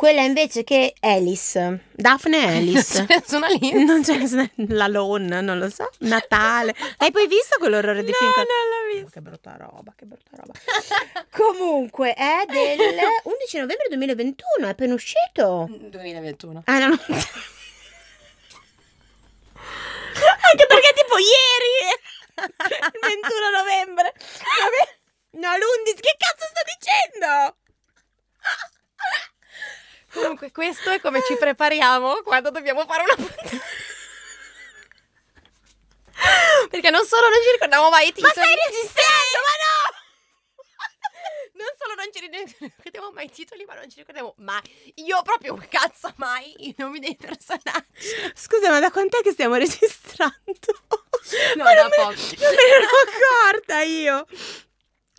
Quella invece che Alice, Daphne Alice. Sono lì. Non c'è la Lone, non lo so. Natale. Hai poi visto quell'orrore di No, film? con- non l'ho visto. Che brutta roba, che brutta roba. Comunque è del 11 novembre 2021, è appena uscito. 2021. Ah, no, no. Anche perché tipo ieri, il 21 novembre. No, l'11, che cazzo sto dicendo? Comunque, questo è come ci prepariamo quando dobbiamo fare una puntata. Perché non solo non ci ricordiamo mai i titoli. Ma stai registrando, ma no! Non solo non ci ricordiamo mai i titoli, ma non ci ricordiamo mai. Io proprio cazzo mai i nomi dei personaggi. Scusa, ma da quant'è che stiamo registrando? No, Ma da me- poco. Non me ne ero accorta io.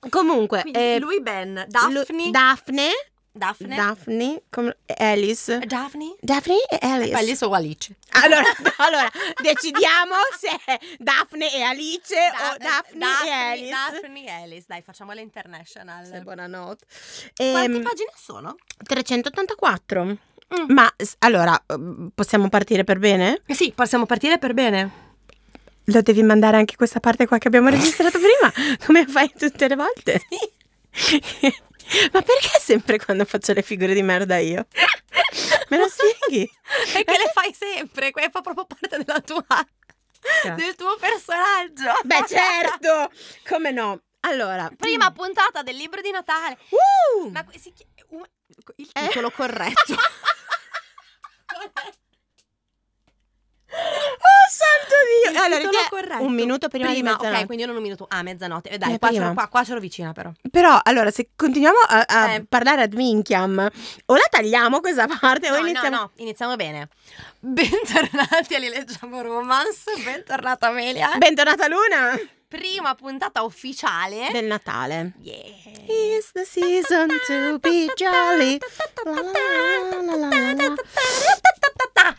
Comunque, Quindi eh, lui Ben, Daphne, Daphne, Daphne, Daphne, come- Alice. Daphne, Daphne e Alice. Alice o Alice. Allora, allora, decidiamo se è Daphne e Alice o Daphne, e Alice. Daphne e Alice, dai, facciamola international. Sì, buonanotte. Quante Ehm, pagine sono? 384. Mm. Ma allora, eh, possiamo partire per bene? Sì, possiamo partire per bene. Lo devi mandare anche questa parte qua che abbiamo registrato prima, come fai tutte le volte? Ma perché sempre quando faccio le figure di merda io? Me lo spieghi? Perché le fai sempre, fa proprio parte della tua, del tuo personaggio. Beh, certo! Come no? Allora, Prima puntata del libro di Natale. Uh! Ma si chi- un- il Eh? titolo corretto. Santo Dio! Allora, che- corretto. un minuto prima, di mezzanotte. Ok, quindi io non un minuto. Ah, mezzanotte. Eh, dai, qua, prima. c'ero, qua, qua c'ero vicina però. Però, allora, se continuiamo a, a Eh. parlare ad minchiam, o la tagliamo questa parte o No, iniziamo... no, no, iniziamo bene. Bentornati a Li Leggiamo Romance. Bentornata Amelia. Bentornata Luna! Prima puntata ufficiale. Del Natale. Yeah. It's the season to be jolly.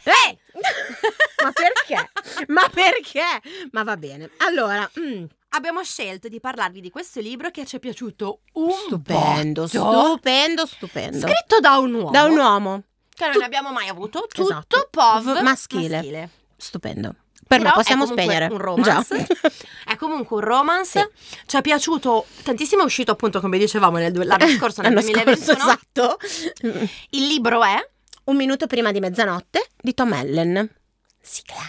Eh! Ma perché? Ma perché? Ma va bene. Allora, mm, Abbiamo scelto di parlarvi di questo libro che ci è piaciuto un stupendo, botto. stupendo, stupendo. Scritto da un uomo. Da un uomo. Che non ne abbiamo mai avuto. Tutto Esatto. POV V- maschile. Stupendo. Per Però me possiamo spegnere. un romance. È comunque un romance. Ci è piaciuto tantissimo. È uscito appunto, come dicevamo, nel l'anno scorso, nel L'anno 2021. scorso, esatto. Il libro è Un minuto prima di mezzanotte di Tom Allen. Sigla.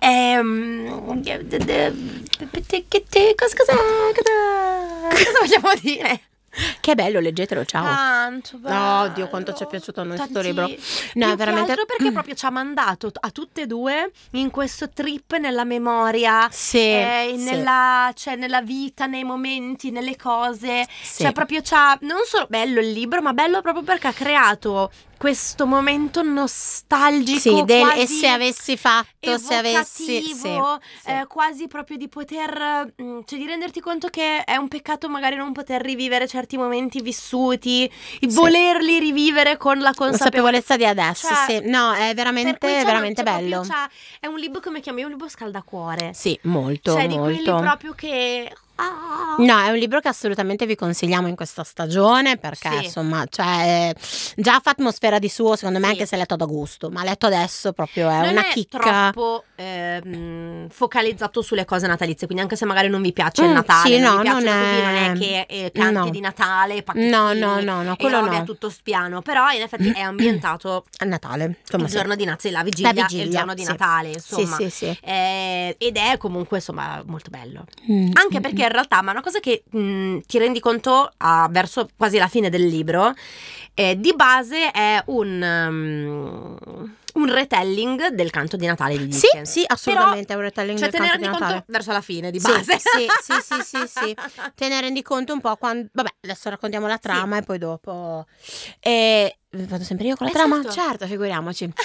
Ehm, cosa, cosa, cosa, cosa vogliamo dire? Che bello, leggetelo, ciao. Tanto bello. No, Dio, quanto ci è piaciuto a noi sto Tanti- libro. Più No, è veramente altro perché proprio ci ha mandato a tutte e due in questo trip nella memoria, Sì, eh, sì, nella, cioè, nella vita, nei momenti, nelle cose. sì. Cioè, proprio c'ha non solo bello il libro, ma bello proprio perché ha creato questo momento nostalgico. Sì, del- e se avessi fatto, se avessi sì, sì. eh, quasi proprio di poter, mm, cioè di renderti conto che è un peccato magari non poter rivivere certi momenti vissuti, Sì. volerli rivivere con la consapevolezza. consapevolezza di adesso, Cioè, sì. No, è veramente, cui c'è- veramente proprio- bello. c'ha- è un libro come chiami, un libro scaldacuore. Sì, molto, cioè di quelli molto. proprio che... No, è un libro che assolutamente vi consigliamo in questa stagione perché Sì. insomma, cioè, già fa atmosfera di suo, secondo me Sì. anche se letto ad agosto, ma letto adesso proprio è non una è chicca. troppo ehm, focalizzato sulle cose natalizie, quindi anche se magari non vi piace il Mm, Natale, sì, non no, vi non è- non è che eh, canti no. di Natale, No, no, no, no, quello no. a tutto spiano, però in effetti è ambientato A Natale, insomma, il sì. giorno di Natale, la vigilia, La e il vigilia, giorno di sì. Natale, Sì, insomma. sì, sì. Eh, ed è comunque insomma molto bello Mm, anche mm, perché in realtà ma è una cosa che mh, ti rendi conto a- verso quasi la fine del libro eh, di base è un um, un retelling del canto di Natale di Sì, Dickens sì, assolutamente è un retelling cioè del te ne canto rendi di conto Natale. verso la fine di Sì, base sì, sì, sì, sì, sì. Te ne rendi conto un po' quando. Vabbè, adesso raccontiamo la trama e poi dopo. E. Vado sempre io con la trama? Esatto. Certo, figuriamoci.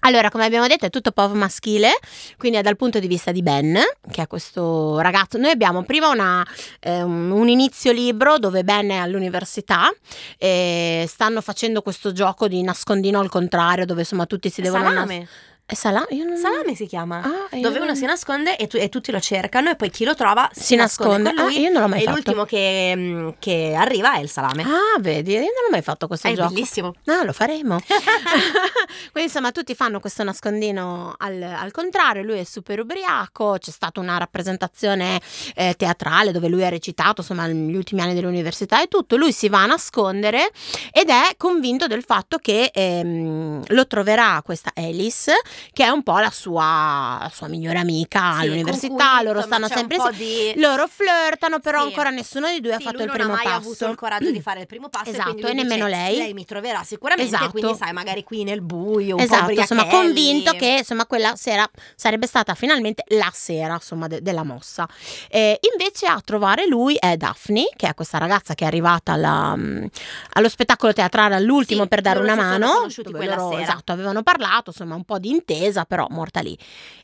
Allora, come abbiamo detto, è tutto pop maschile, quindi è dal punto di vista di Ben, che è questo ragazzo. Noi abbiamo prima una, eh, un, inizio libro dove Ben è all'università e stanno facendo questo gioco di nascondino al contrario, dove insomma tutti si devono... nas- Salame. È salame? Non... Salame si chiama. Ah, dove non- uno si nasconde e, tu- e tutti lo cercano e poi chi lo trova si, Si nasconde. con lui. Ah, io non l'ho mai e fatto. l'ultimo che, mm, che arriva è il salame. Ah, vedi, io non ho mai fatto questo è gioco. bellissimo. Ah, lo faremo. Quindi insomma tutti fanno questo nascondino al, al contrario, lui è super ubriaco, c'è stata una rappresentazione eh, teatrale dove lui ha recitato insomma negli ultimi anni dell'università e tutto, lui si va a nascondere ed è convinto del fatto che ehm, lo troverà questa Alice che è un po' la sua, la sua migliore amica Sì, all'università, cui, loro insomma, stanno sempre di... Loro flirtano, però Sì. ancora nessuno dei due ha Sì, fatto lui il non primo ha mai passo. avuto il coraggio di fare il primo passo Esatto, e, e nemmeno dice, lei. lei mi troverà sicuramente Esatto. quindi sai magari qui nel buio un Esatto, insomma, convinto che insomma quella sera sarebbe stata finalmente la sera insomma de- della mossa. Eh, invece a trovare lui è Daphne, che è questa ragazza che è arrivata alla, mm, allo spettacolo teatrale all'ultimo Sì, per dare una mano. dove loro. Esatto, avevano parlato, insomma, un po' di intesa, però morta lì.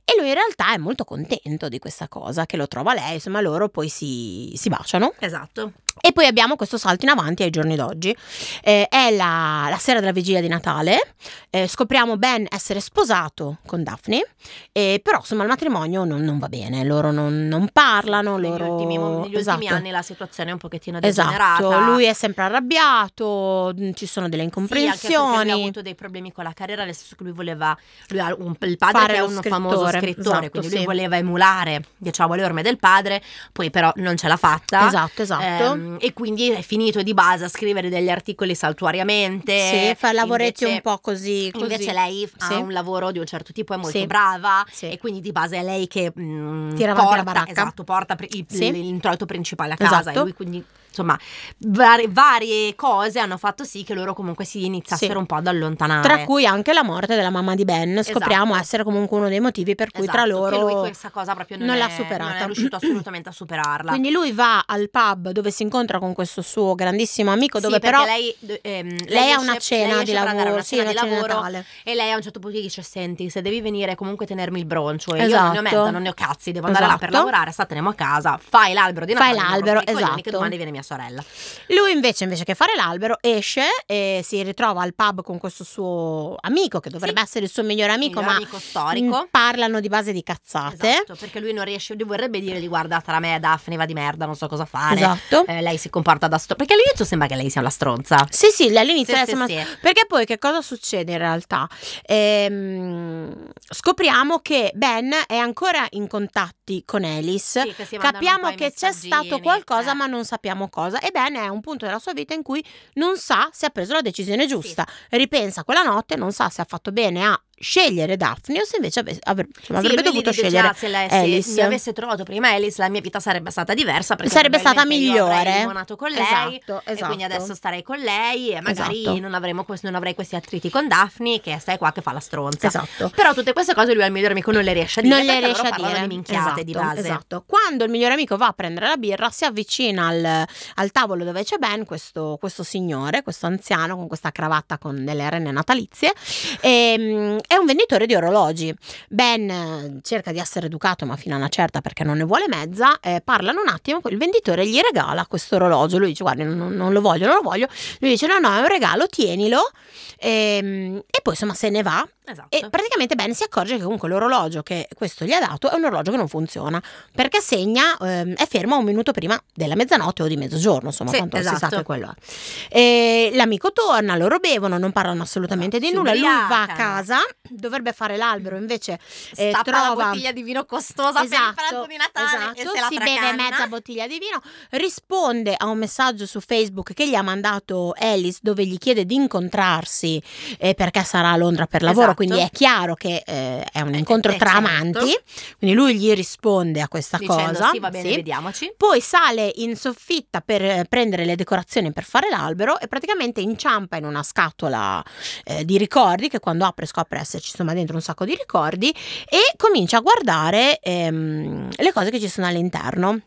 E lui in realtà è molto contento di questa cosa, che lo trova lei, insomma, loro poi si, si baciano. esatto E poi abbiamo questo salto in avanti ai giorni d'oggi. Eh, è la, la sera della vigilia di Natale. Eh, scopriamo Ben essere sposato con Daphne. eh, però insomma il matrimonio non, non va bene. Loro non, non parlano. negli loro... ultimi, negli ultimi Esatto. anni la situazione è un pochettino degenerata Esatto, lui è sempre arrabbiato, ci sono delle Sì, anche incomprensioni. lui ha avuto dei problemi con la carriera, nel senso che lui voleva, lui ha un, il padre è un scrittore, famoso scrittore, esatto, quindi sì. lui voleva emulare, diciamo, le orme del padre, poi però non ce l'ha fatta. Esatto, esatto. Ehm, e quindi è finito di base a scrivere degli articoli saltuariamente. sì, fa lavoretti invece- un po' così. così. Invece lei ha Sì. un lavoro di un certo tipo, è molto Sì. brava e quindi di base è lei che mm, Tira avanti la porta, baracca. esatto, porta il- l'introito principale a casa Esatto. e lui quindi insomma vari- varie cose hanno fatto sì che loro comunque si iniziassero Sì. un po' ad allontanare. Tra cui anche la morte della mamma di Ben. Scopriamo Esatto. essere comunque uno dei motivi per cui tra Esatto, loro. che lui questa cosa proprio non, non l'ha è- superata. non è riuscito assolutamente a superarla. Quindi lui va al pub dove si incontra con questo suo grandissimo amico, Sì, dove perché però lei, ehm, lei ha esce- una cena lei di lavoro, una sì, cena una di lavoro Natale. e lei a un certo punto gli dice senti se devi venire comunque tenermi il broncio e io non ne ho Esatto. mezza non ne ho cazzi devo andare là per Esatto. lavorare statene a casa fai l'albero di Fai Natale non l'albero, i coglioni, che esatto. domani viene mia sorella Lui invece, invece che fare l'albero, esce e si ritrova al pub con questo suo amico, che dovrebbe Sì. essere il suo migliore amico, Miglior ma amico storico mm, parlano di base di cazzate. esatto perché lui non riesce lui vorrebbe dire di guarda tra me e Daphne va di merda non so cosa fare Esatto. Eh, lei si comporta da stronza perché all'inizio sembra che lei sia la stronza Sì, sì, all'inizio Sì, sì, sembra- sì. Perché poi che cosa succede in realtà? Ehm, scopriamo che Ben è ancora in contatti con Alice. Capiamo che c'è stato qualcosa, eh. ma non sappiamo cosa. E Ben è un punto della sua vita in cui non sa se ha preso la decisione giusta. Ripensa quella notte, non sa se ha fatto bene a scegliere Daphne o se invece avre- avre- insomma, Sì, avrebbe dovuto scegliere già, se, se Alice. mi avesse trovato prima Alice la mia vita sarebbe stata diversa perché Sarebbe stata probabilmente io avrei migliore. con lei Esatto, e quindi esatto. adesso starei con lei e magari Esatto. non, avremo quest- non avrei questi attriti con Daphne che stai qua che fa la stronza Esatto. però tutte queste cose lui al migliore amico non le riesce a dire non le riesce a dire di minchiate esatto, di base esatto. quando il migliore amico va a prendere la birra si avvicina al, al tavolo dove c'è Ben questo, questo signore questo anziano con questa cravatta con delle renne natalizie e, mm, è un venditore di orologi Ben eh, cerca di essere educato ma fino a una certa perché non ne vuole mezza eh, parlano un attimo poi il venditore gli regala questo orologio lui dice guarda non, non lo voglio non lo voglio lui dice no no è un regalo tienilo Ehm, e poi insomma se ne va esatto e praticamente Ben si accorge che comunque l'orologio che questo gli ha dato è un orologio che non funziona perché segna, ehm, è fermo un minuto prima della mezzanotte o di mezzogiorno, insomma, Sì, tanto si sa esatto. che quello è. E l'amico torna, loro bevono, non parlano assolutamente di Si nulla. Lui va a casa, dovrebbe fare l'albero, invece eh, stappa la trova bottiglia di vino costosa per il pranzo di Natale e esatto, la si beve tracanna. mezza bottiglia di vino, risponde a un messaggio su Facebook che gli ha mandato Alice dove gli chiede di incontrarsi eh, perché sarà a Londra per lavoro, Esatto. quindi è chiaro che eh, è un Eh, incontro eh, tra certo. amanti, quindi lui gli risponde a questa dicendo cosa. sì va bene sì. vediamoci Poi sale in soffitta per eh, prendere le decorazioni per fare l'albero e praticamente inciampa in una scatola eh, di ricordi che quando apre scopre esserci insomma dentro un sacco di ricordi e comincia a guardare ehm, le cose che ci sono all'interno.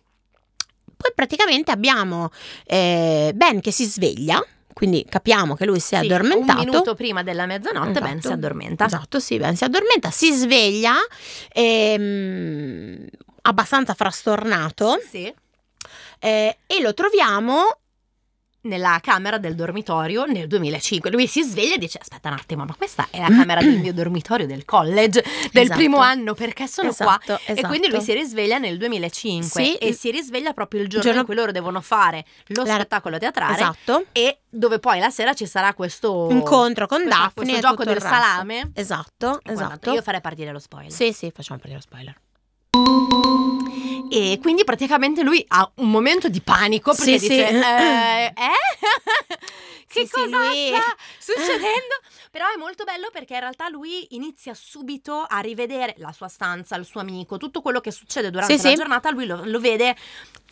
Poi praticamente abbiamo eh, Ben che si sveglia quindi capiamo che lui si è Sì, addormentato. Un minuto prima della mezzanotte Ben Esatto. si addormenta. Esatto, sì, Ben si addormenta, si sveglia ehm, abbastanza frastornato Sì. eh, e lo troviamo Nella camera del dormitorio nel 2005. Lui si sveglia e dice: Aspetta un attimo, ma questa è la camera del mio dormitorio del college del Esatto. primo anno, perché sono qua? Esatto, E quindi lui esatto. si risveglia nel 2005 Sì. e si risveglia proprio il giorno, Giorno- in cui loro devono fare lo La- spettacolo teatrale Esatto. e dove poi la sera ci sarà questo Incontro con questa- Daphne questo gioco del salame. Esatto, esatto. Io farei partire lo spoiler. Sì, sì, facciamo partire lo spoiler. E quindi praticamente lui ha un momento di panico perché Sì, dice: sì. "Eh, eh? che Sì, sì, cosa lui- sta succedendo? Però è molto bello perché in realtà lui inizia subito a rivedere la sua stanza, il suo amico, tutto quello che succede durante Sì, la sì. giornata, lui lo, lo vede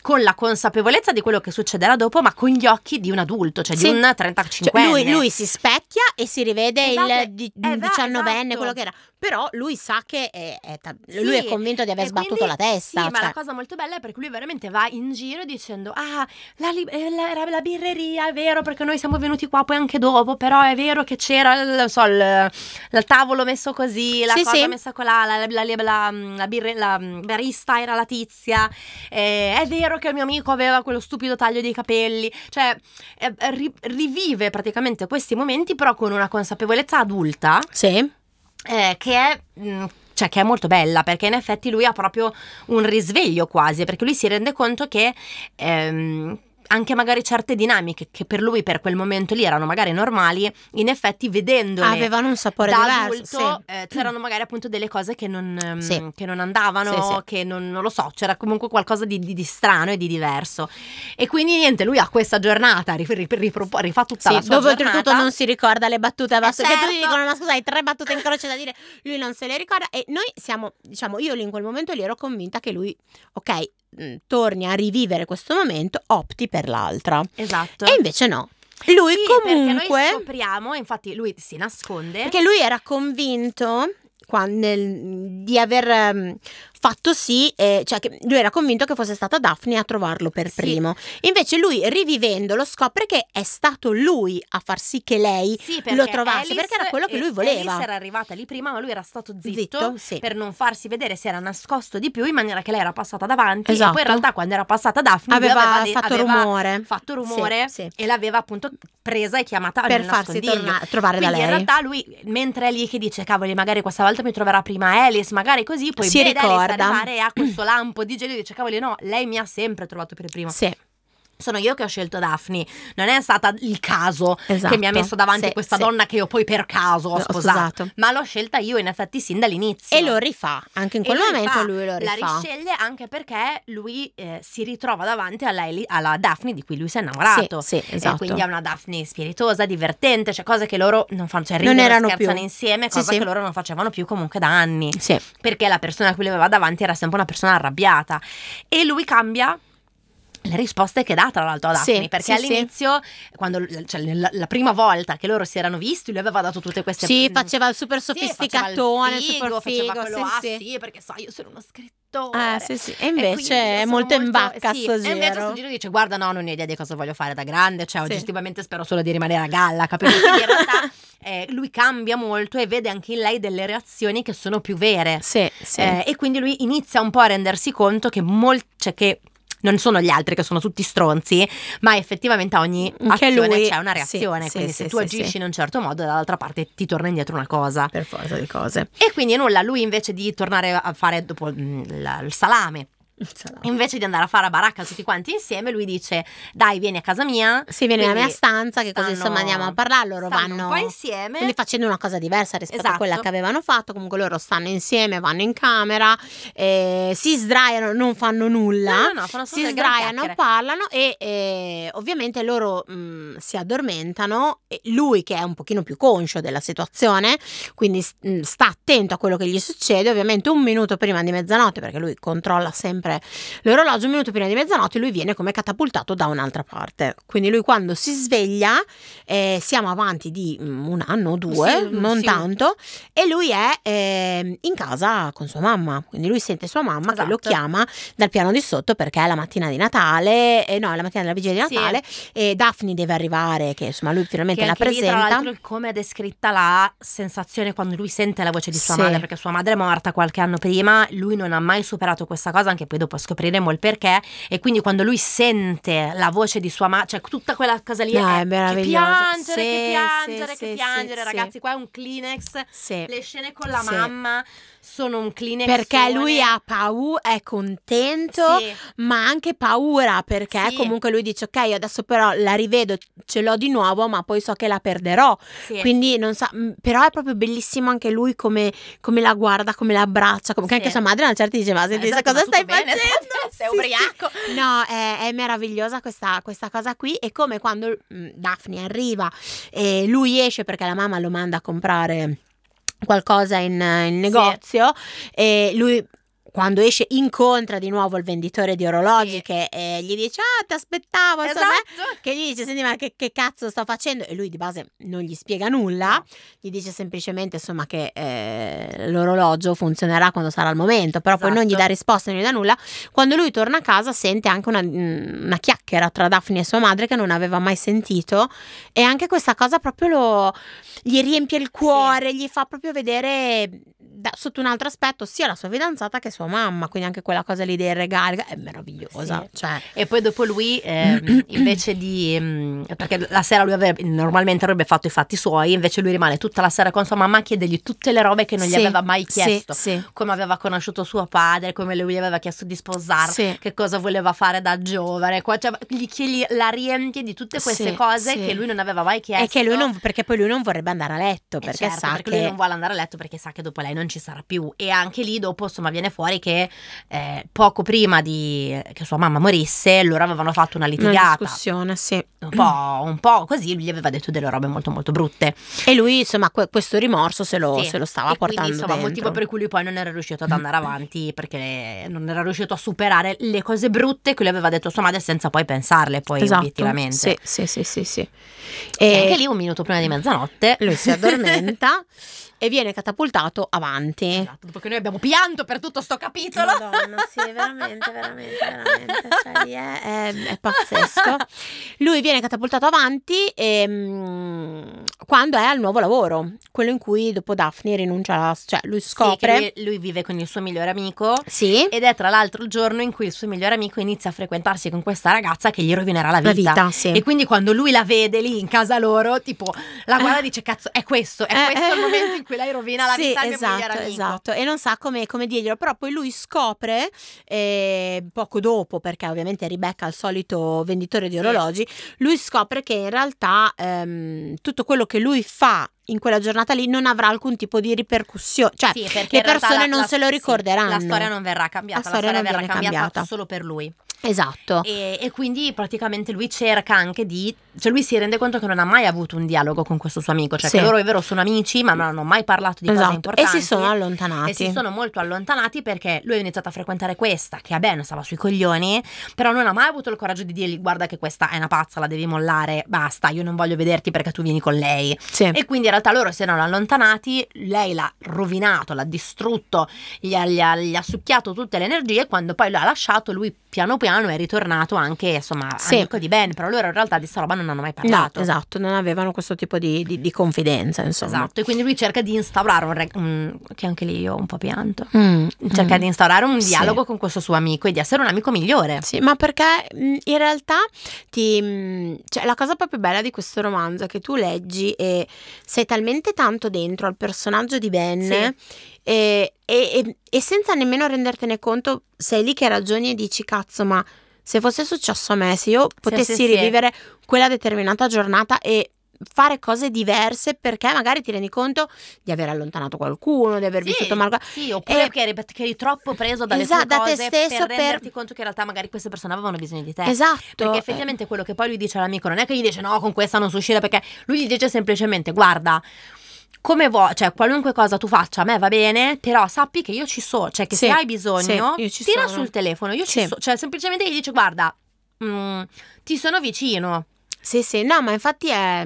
con la consapevolezza di quello che succederà dopo, ma con gli occhi di un adulto, cioè Sì. di un Cioè, 35 lui, lui si specchia e si rivede Esatto, il di- eh, va, 19enne, esatto. quello che era. Però lui sa che è, è Sì, lui è convinto di aver sbattuto quindi- la testa. Sì, ma cioè. la cosa molto bella è perché lui veramente va in giro dicendo: Ah, la, li- eh, la- la birreria, è vero, perché noi siamo venuti qua poi anche dopo. Però è vero che c'era il, so, il, il tavolo messo così, la Sì, cosa sì. messa colà, la, la, la, la, la birre- la barista era la tizia. eh, è vero che il mio amico aveva quello stupido taglio dei capelli. Cioè, eh, ri- rivive praticamente questi momenti, però con una consapevolezza adulta Sì. eh, che è mh, cioè che è molto bella perché in effetti lui ha proprio un risveglio quasi perché lui si rende conto che ehm, anche magari certe dinamiche che per lui per quel momento lì erano magari normali in effetti vedendole Avevano un sapore da diverso. adulto sì. eh, c'erano magari appunto delle cose che non, ehm, Sì. che non andavano, Sì, che non, non lo so, c'era comunque qualcosa di, di- di strano e di diverso. E quindi niente, lui ha questa giornata, ri- ri- ripropo- rifà tutta la sua dove oltretutto giornata. non si ricorda le battute a basso. Che tutti certo. dicono: Ma scusa, hai tre battute in croce da dire, lui non se le ricorda. E noi siamo, diciamo, io lì in quel momento lì ero convinta che lui, ok, torni a rivivere questo momento, opti per l'altra. Esatto. E invece no. Lui Sì, perché noi comunque. scopriamo, infatti lui si nasconde. Perché lui era convinto nel- di aver ehm, fatto sì, eh, cioè che lui era convinto che fosse stata Daphne a trovarlo per Sì. primo. Invece lui rivivendolo scopre che è stato lui a far sì che lei Sì, lo trovasse, Alice- perché era quello che lui voleva. Alice era arrivata lì prima, ma lui era stato zitto, Zitto, sì. per non farsi vedere, si era nascosto di più in maniera che lei era passata davanti. E Esatto. poi in realtà quando era passata Daphne lui aveva, de- fatto aveva rumore. fatto rumore Sì, e l'aveva appunto presa e chiamata per farsi tornare, trovare Quindi da in lei. realtà lui, mentre è lì che dice, cavoli, magari questa volta mi troverà prima Alice, magari così, poi Si vede Alice ricorda. arrivare e ha questo lampo di genio e dice, cavoli, no, lei mi ha sempre trovato per primo. Sì, Sono io che ho scelto Daphne, non è stata il caso esatto. che mi ha messo davanti Sì, questa sì. donna che io poi per caso ho Ho sposato. sposato. Ma l'ho scelta io in effetti sin dall'inizio. E lo rifà, anche in quel lo momento rifà. lui lo La rifà. risceglie anche perché lui eh, si ritrova davanti alla, alla Daphne di cui lui si è innamorato. Sì, sì, esatto. E quindi è una Daphne spiritosa, divertente, cioè cose che loro non fanno, cioè Non erano scherzano più. insieme, Sì, cosa sì. che loro non facevano più comunque da anni. Sì. Perché la persona che lui aveva davanti era sempre una persona arrabbiata. E lui cambia le risposte che dà tra l'altro a Daphne Sì, perché sì, all'inizio quando cioè, la, la prima volta che loro si erano visti lui aveva dato tutte queste Sì, faceva il super sì, sofisticatone, faceva il figo, super faceva figo. quello, sì, ah sì. sì perché sai io sono uno scrittore Eh, sì, sì. E E invece io è sono molto in vacca sì, sto E invece giro. sto giro dice guarda no non ho idea di cosa voglio fare da grande Cioè Sì. oggettivamente spero solo di rimanere a galla capito? Quindi in realtà eh, lui cambia molto e vede anche in lei delle reazioni che sono più vere Sì, sì. Eh, e quindi lui inizia un po' a rendersi conto che mol- cioè che non sono gli altri che sono tutti stronzi, ma effettivamente a ogni Che azione lui- c'è una reazione. sì, quindi sì, se tu sì, agisci sì. in un certo modo, dall'altra parte ti torna indietro una cosa. per forza di cose. E quindi nulla, lui invece di tornare a fare dopo mm, il salame, invece di andare a fare a baracca tutti quanti insieme, lui dice: Dai, vieni a casa mia. Si viene nella mia stanza, che così stanno- insomma andiamo a parlare, loro vanno... un po' insieme. Quindi facendo una cosa diversa rispetto a Esatto. quella che avevano fatto, comunque loro stanno insieme, vanno in camera, eh, si sdraiano, non fanno nulla, No, no, no, fanno si sdraiano, parlano e eh, ovviamente loro mh, si addormentano lui che è un pochino più conscio della situazione, quindi mh, sta attento a quello che gli succede, ovviamente un minuto prima di mezzanotte perché lui controlla sempre sempre l'orologio un minuto prima di mezzanotte lui viene come catapultato da un'altra parte. Quindi lui quando si sveglia, eh, siamo avanti di mm, un anno o due, Sì, non sì. tanto, e lui è eh, in casa con sua mamma. Quindi lui sente sua mamma che lo Esatto. chiama dal piano di sotto perché è la mattina di Natale, eh, no, è la mattina della vigilia di Sì. Natale, e Daphne deve arrivare, che insomma lui finalmente Che la lì, presenta. l'altro, come è descritta la sensazione quando lui sente la voce di sua Sì. madre, perché sua madre è morta qualche anno prima, lui non ha mai superato questa cosa, anche poi dopo scopriremo il perché, e quindi quando lui sente la voce di sua madre, cioè tutta quella cosa lì No, è, è che piangere, Sì, che piangere, sì, che piangere, sì, ragazzi, qua è un Kleenex, le scene con la mamma sono un Kleenex. Perché lui ha paura, è contento, Sì. ma anche paura perché Sì. comunque lui dice ok adesso però la rivedo, ce l'ho di nuovo ma poi so che la perderò. sì. Quindi non sa, mh, però è proprio bellissimo anche lui come, come la guarda, come la abbraccia, come anche sua madre a una certa dice ma senti Esatto, cosa stai bene? facendo? Sei ubriaco? No, è, è meravigliosa questa, questa cosa qui e come quando mh, Daphne arriva e lui esce perché la mamma lo manda a comprare qualcosa in, in negozio e lui quando esce incontra di nuovo il venditore di orologi Sì. che eh, gli dice ah ti aspettavo insomma Esatto. che gli dice senti ma che, che cazzo sto facendo? E lui di base non gli spiega nulla. Gli dice semplicemente insomma che eh, l'orologio funzionerà quando sarà il momento però poi non gli Esatto. dà risposta non gli dà nulla. Quando lui torna a casa sente anche una, mm, una chiacchiera tra Daphne e sua madre che non aveva mai sentito. E anche questa cosa proprio lo, gli riempie il cuore gli fa proprio vedere da- sotto un altro aspetto sia la sua fidanzata che sua mamma quindi anche quella cosa lì dei regali è meravigliosa Sì. cioè E poi dopo lui, ehm, invece di... ehm, perché la sera lui avrebbe, normalmente avrebbe fatto i fatti suoi, invece lui rimane tutta la sera con sua mamma a chiedergli tutte le robe che non gli Sì, aveva mai chiesto. sì. Come aveva conosciuto suo padre, come lui gli aveva chiesto di sposarlo, Sì. che cosa voleva fare da giovane. Qua, cioè, gli, gli- la riempie di tutte queste cose che lui non aveva mai chiesto. E che lui non, perché poi lui non vorrebbe andare a letto Eh perché certo, sa perché che lui non vuole andare a letto perché sa che dopo lei non ci sarà più e anche lì dopo insomma viene fuori che eh, poco prima di che sua mamma morisse loro avevano fatto una una litigata discussione, sì. un po', un po' così lui gli aveva detto delle robe molto molto brutte E lui, insomma, que- questo rimorso se lo, Sì. se lo stava e portando quindi insomma dentro. motivo per cui lui poi non era riuscito ad andare avanti perché non era riuscito a superare le cose brutte che lui aveva detto a sua madre senza poi pensarle poi esatto. obiettivamente Sì, sì, sì, sì, sì. e E anche lì un minuto prima di mezzanotte lui si addormenta e viene catapultato avanti. Esatto, dopo che noi abbiamo pianto per tutto sto capitolo Madonna, sì, veramente, veramente, veramente. Cioè, è, è- è pazzesco. Lui viene catapultato avanti ehm, quando è al nuovo lavoro, quello in cui dopo Daphne rinuncia, alla- cioè lui Sì, scopre. che lui, lui vive con il suo migliore amico Sì, ed è tra l'altro il giorno in cui il suo migliore amico inizia a frequentarsi con questa ragazza che gli rovinerà la la vita. vita, sì. E quindi quando lui la vede lì in casa loro, tipo, la guarda e dice: Cazzo, è questo, è Eh, questo il eh. momento in cui lei rovina la Sì, vita esatto, esatto. E non sa come, come dirglielo, però poi lui scopre eh, poco dopo, perché ovviamente Rebecca è il solito venditore di Sì. orologi, lui scopre che in realtà ehm, tutto quello che lui fa in quella giornata lì non avrà alcun tipo di ripercussione, cioè Sì, le persone la- non la- se lo sì, ricorderanno. la storia non verrà cambiata, La la storia storia, non verrà cambiata, cambiata. solo per lui. Esatto. E, e quindi praticamente lui cerca anche di. Cioè lui si rende conto che non ha mai avuto un dialogo con questo suo amico. Cioè Sì. che loro è vero sono amici, ma non hanno mai parlato di cose Esatto. E importanti. si sono allontanati. E si sono molto allontanati perché lui ha iniziato a frequentare questa, che a Ben stava sui coglioni, però non ha mai avuto il coraggio di dirgli guarda che questa è una pazza, la devi mollare, basta, io non voglio vederti perché tu vieni con lei. Sì. E quindi in realtà loro si erano allontanati, lei l'ha rovinato, l'ha distrutto, gli ha, gli ha- gli ha succhiato tutte le energie e quando poi l'ha lasciato lui piano piano è ritornato anche insomma Sì. amico di Ben, però loro in realtà di sta roba non hanno mai No, parlato. esatto, non avevano questo tipo di, di- di confidenza, insomma. Esatto, e quindi lui cerca di instaurare un, re- un- che anche lì io ho un po' pianto. Mm, Cerca mm. di instaurare un Sì. dialogo con questo suo amico e di essere un amico migliore. Sì, ma perché mh, in realtà ti, mh, cioè, la cosa proprio bella di questo romanzo è che tu leggi e sei talmente tanto dentro al personaggio di Ben Sì. e, e- e- e senza nemmeno rendertene conto sei lì che ragioni e dici cazzo ma se fosse successo a me, se io potessi sì, sì. rivivere quella determinata giornata e fare cose diverse perché magari ti rendi conto di aver allontanato qualcuno, di aver vissuto male. sì, oppure che, eri, che eri troppo preso dalle esatto, da te stesso per per- renderti conto che in realtà magari queste persone avevano bisogno di te. Esatto. Perché effettivamente quello che poi lui dice all'amico non è che gli dice no, con questa non si uscire perché lui gli dice semplicemente guarda, come vuoi, cioè qualunque cosa tu faccia a me va bene, però sappi che io ci sono, cioè che Sì, se hai bisogno sì, ci tira sono. sul telefono, io ci Sì. sono, cioè semplicemente gli dice guarda, mm, ti sono vicino. Sì, sì, no, ma infatti è,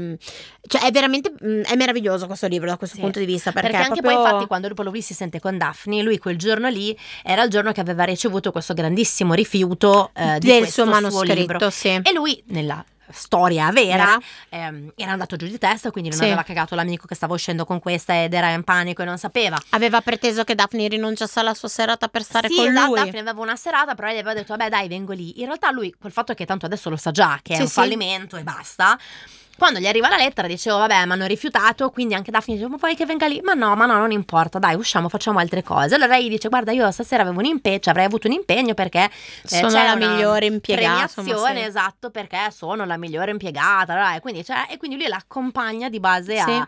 cioè è veramente mm, è meraviglioso questo libro da questo Sì. punto di vista perché, Perché, anche proprio- poi infatti quando dopo lui si sente con Daphne, lui quel giorno lì era il giorno che aveva ricevuto questo grandissimo rifiuto eh, del suo manoscritto, libro. sì. E lui nella storia vera Era? ehm, era andato giù di testa, quindi non Sì. aveva cagato l'amico che stava uscendo con questa ed era in panico e non sapeva. Aveva preteso che Daphne rinunciasse alla sua serata per stare sì, con lui. Daphne aveva una serata, però gli aveva detto, vabbè dai, vengo lì. In realtà lui, quel fatto che tanto adesso lo sa già, che è Sì, un sì. fallimento e basta. Quando gli arriva la lettera dicevo, vabbè, mi hanno rifiutato, quindi anche Daphne dice, ma poi che venga lì? Ma no, ma no, non importa, dai, usciamo, facciamo altre cose. Allora lei dice, guarda, io stasera avevo un impegno, cioè avrei avuto un impegno perché eh, Sono c'è la migliore impiegata, Premiazione, insomma, sì. esatto, perché sono la migliore impiegata. allora, E quindi, cioè, e quindi lui l'accompagna di base a...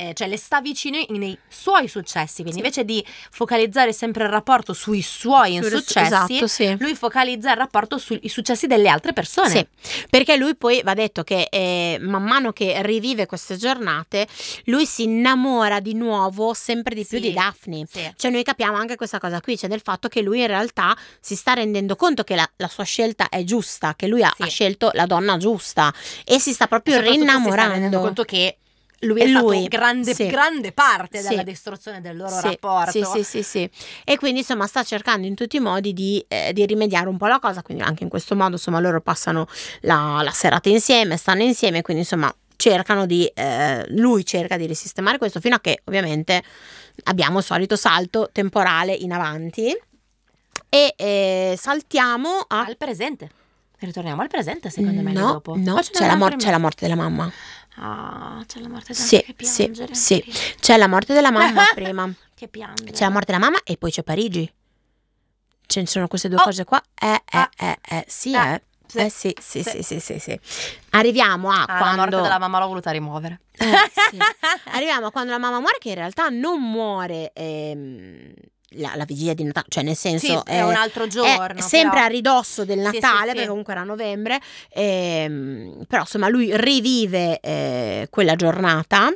Eh, cioè le sta vicino nei suoi successi, quindi Sì. invece di focalizzare sempre il rapporto sui suoi Sul- insuccessi, Esatto, sì. lui focalizza il rapporto sui successi delle altre persone. Sì, perché lui poi va detto che eh, man mano che rivive queste giornate, lui si innamora di nuovo sempre di più Sì. di Daphne. Sì. Cioè noi capiamo anche questa cosa qui, cioè del fatto che lui in realtà si sta rendendo conto che la, la sua scelta è giusta, che lui ha, ha scelto la donna giusta e si sta proprio soprattutto si sta rendendo rinnamorando. conto che lui è Lui, stato grande, sì. grande parte Sì. della distruzione del loro Sì, rapporto. Sì, sì, sì, sì. E quindi insomma sta cercando in tutti i modi di, eh, di rimediare un po' la cosa, quindi anche in questo modo insomma loro passano la, la serata insieme, stanno insieme, quindi insomma cercano di, eh, lui cerca di risistemare questo fino a che ovviamente abbiamo il solito salto temporale in avanti e eh, saltiamo a... Al presente. Ritorniamo al presente, secondo me, lì no, dopo. no, c'è la, mor- c'è la morte della mamma. Ah, c'è la morte Sì, che sì, piangere. sì. C'è la morte della mamma prima. Che piangere. C'è la morte della mamma e poi c'è Parigi. Ce ne sono queste due Oh. cose qua. Eh, eh, Ah. eh, eh, sì, Eh, eh. sì, Eh, sì, sì, sì. sì, sì, sì, sì. Arriviamo a Ah, quando... la morte della mamma l'ho voluta rimuovere. Eh, sì. Arriviamo a quando la mamma muore, che in realtà non muore ehm, la, la vigilia di Natale, cioè nel senso... sì, è eh, un altro giorno. è sempre però. a ridosso del Sì, sì, Natale, sì. perché comunque era novembre, ehm, però insomma lui rivive eh, quella giornata.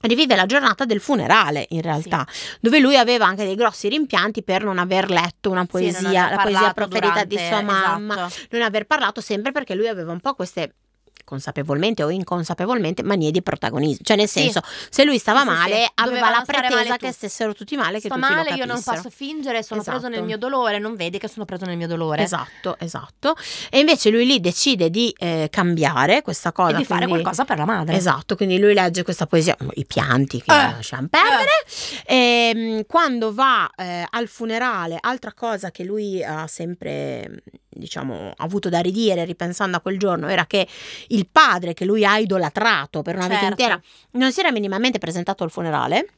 Rivive la giornata del funerale in realtà, dove lui aveva anche dei grossi rimpianti per non aver letto una Sì, poesia, aver la poesia preferita di durante- sua mamma, esatto. non aver parlato sempre perché lui aveva un po' queste consapevolmente o inconsapevolmente manie di protagonismo cioè nel Sì. senso se lui stava Sì, sì, sì. male aveva la pretesa male che stessero tutti male che Sto tutti male, lo io non posso fingere, sono preso Esatto. nel mio dolore, non vedi che sono preso nel mio dolore. Esatto, esatto. E invece lui lì decide di eh, cambiare questa cosa. E di fare quindi- qualcosa per la madre. Esatto, quindi lui legge questa poesia, i pianti che Eh, lasciamo perdere. Ehm, quando va eh, al funerale, altra cosa che lui ha sempre, diciamo, avuto da ridire ripensando a quel giorno era che il padre che lui ha idolatrato per una vita Certo. intera non si era minimamente presentato al funerale.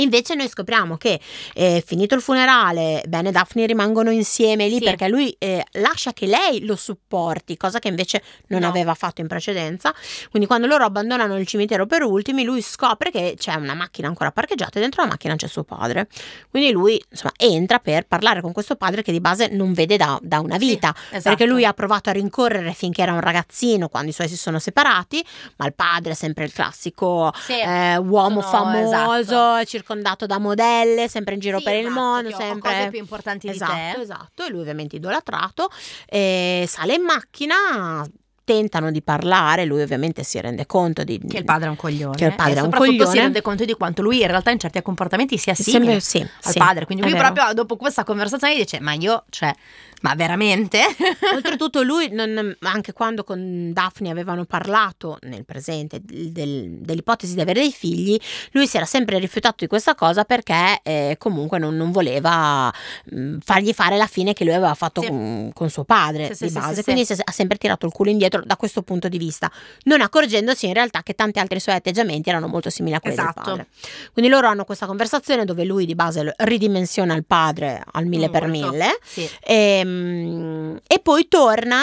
Invece noi scopriamo che eh, finito il funerale, Ben e Daphne rimangono insieme lì Sì. perché lui eh, lascia che lei lo supporti, cosa che invece non No. aveva fatto in precedenza. Quindi quando loro abbandonano il cimitero per ultimi, lui scopre che c'è una macchina ancora parcheggiata e dentro la macchina c'è suo padre. Quindi lui insomma entra per parlare con questo padre che di base non vede da, da una Sì, vita. esatto. Perché lui ha provato a rincorrere finché era un ragazzino quando i suoi si sono separati, ma il padre è sempre il classico Sì. eh, uomo sono- famoso, esatto. Circondato da modelle, sempre in giro Sì, per il esatto, mondo, che ho sempre cose più importanti esatto, di te. esatto, e lui ovviamente idolatrato, eh, sale in macchina, tentano di parlare, lui ovviamente si rende conto di Che il padre è un coglione. Che il padre è un soprattutto coglione. si rende conto di quanto lui in realtà in certi comportamenti sia simile sì, al sì, padre. Quindi lui vero. proprio dopo questa conversazione dice: Ma io, cioè, ma veramente? Oltretutto lui, non- anche quando con Daphne avevano parlato nel presente del- del- dell'ipotesi di avere dei figli, lui si era sempre rifiutato di questa cosa perché eh, comunque non, non voleva mh, fargli fare la fine che lui aveva fatto Sì. con, con suo padre Sì, di sì, base. Quindi ha sempre tirato il culo indietro da questo punto di vista, non accorgendosi in realtà che tanti altri suoi atteggiamenti erano molto simili a quelli Esatto. del padre. Quindi loro hanno questa conversazione dove lui di base ridimensiona il padre al mille per Molto. mille. Sì. Ehm, E, poi torna.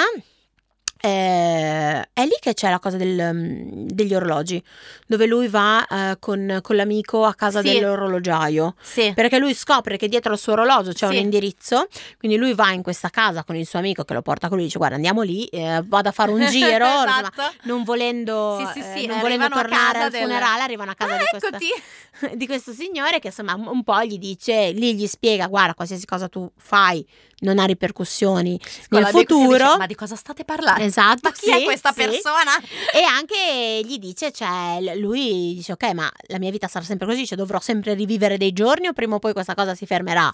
eh, è lì che c'è la cosa del, mm, degli orologi, dove lui va eh, con, con l'amico a casa Sì. dell'orologiaio. Sì. Perché lui scopre che dietro al suo orologio c'è Sì. un indirizzo, quindi lui va in questa casa con il suo amico che lo porta con lui, dice guarda andiamo lì, eh, vado a fare un giro, esatto. non volendo, eh, non volendo tornare al del- funerale, arrivano a casa Ah, di, questa- di questo signore che insomma un un po' gli dice, lì gli spiega guarda qualsiasi cosa tu fai non ha ripercussioni Con nel futuro. dice, ma di cosa state parlando? Esatto, Ma chi è sì, questa sì. persona? E anche gli dice, cioè, lui dice, ok, ma la mia vita sarà sempre così, cioè dovrò sempre rivivere dei giorni o prima o poi questa cosa si fermerà.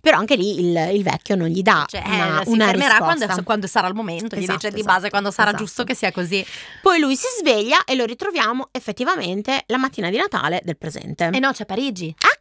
Però anche lì il, il vecchio non gli dà Cioè, una, eh, si una fermerà quando, quando sarà il momento, gli Esatto, dice di esatto, base quando sarà esatto. giusto che sia così. Poi lui si sveglia e lo ritroviamo effettivamente la mattina di Natale del presente. E no, c'è Parigi. Ah,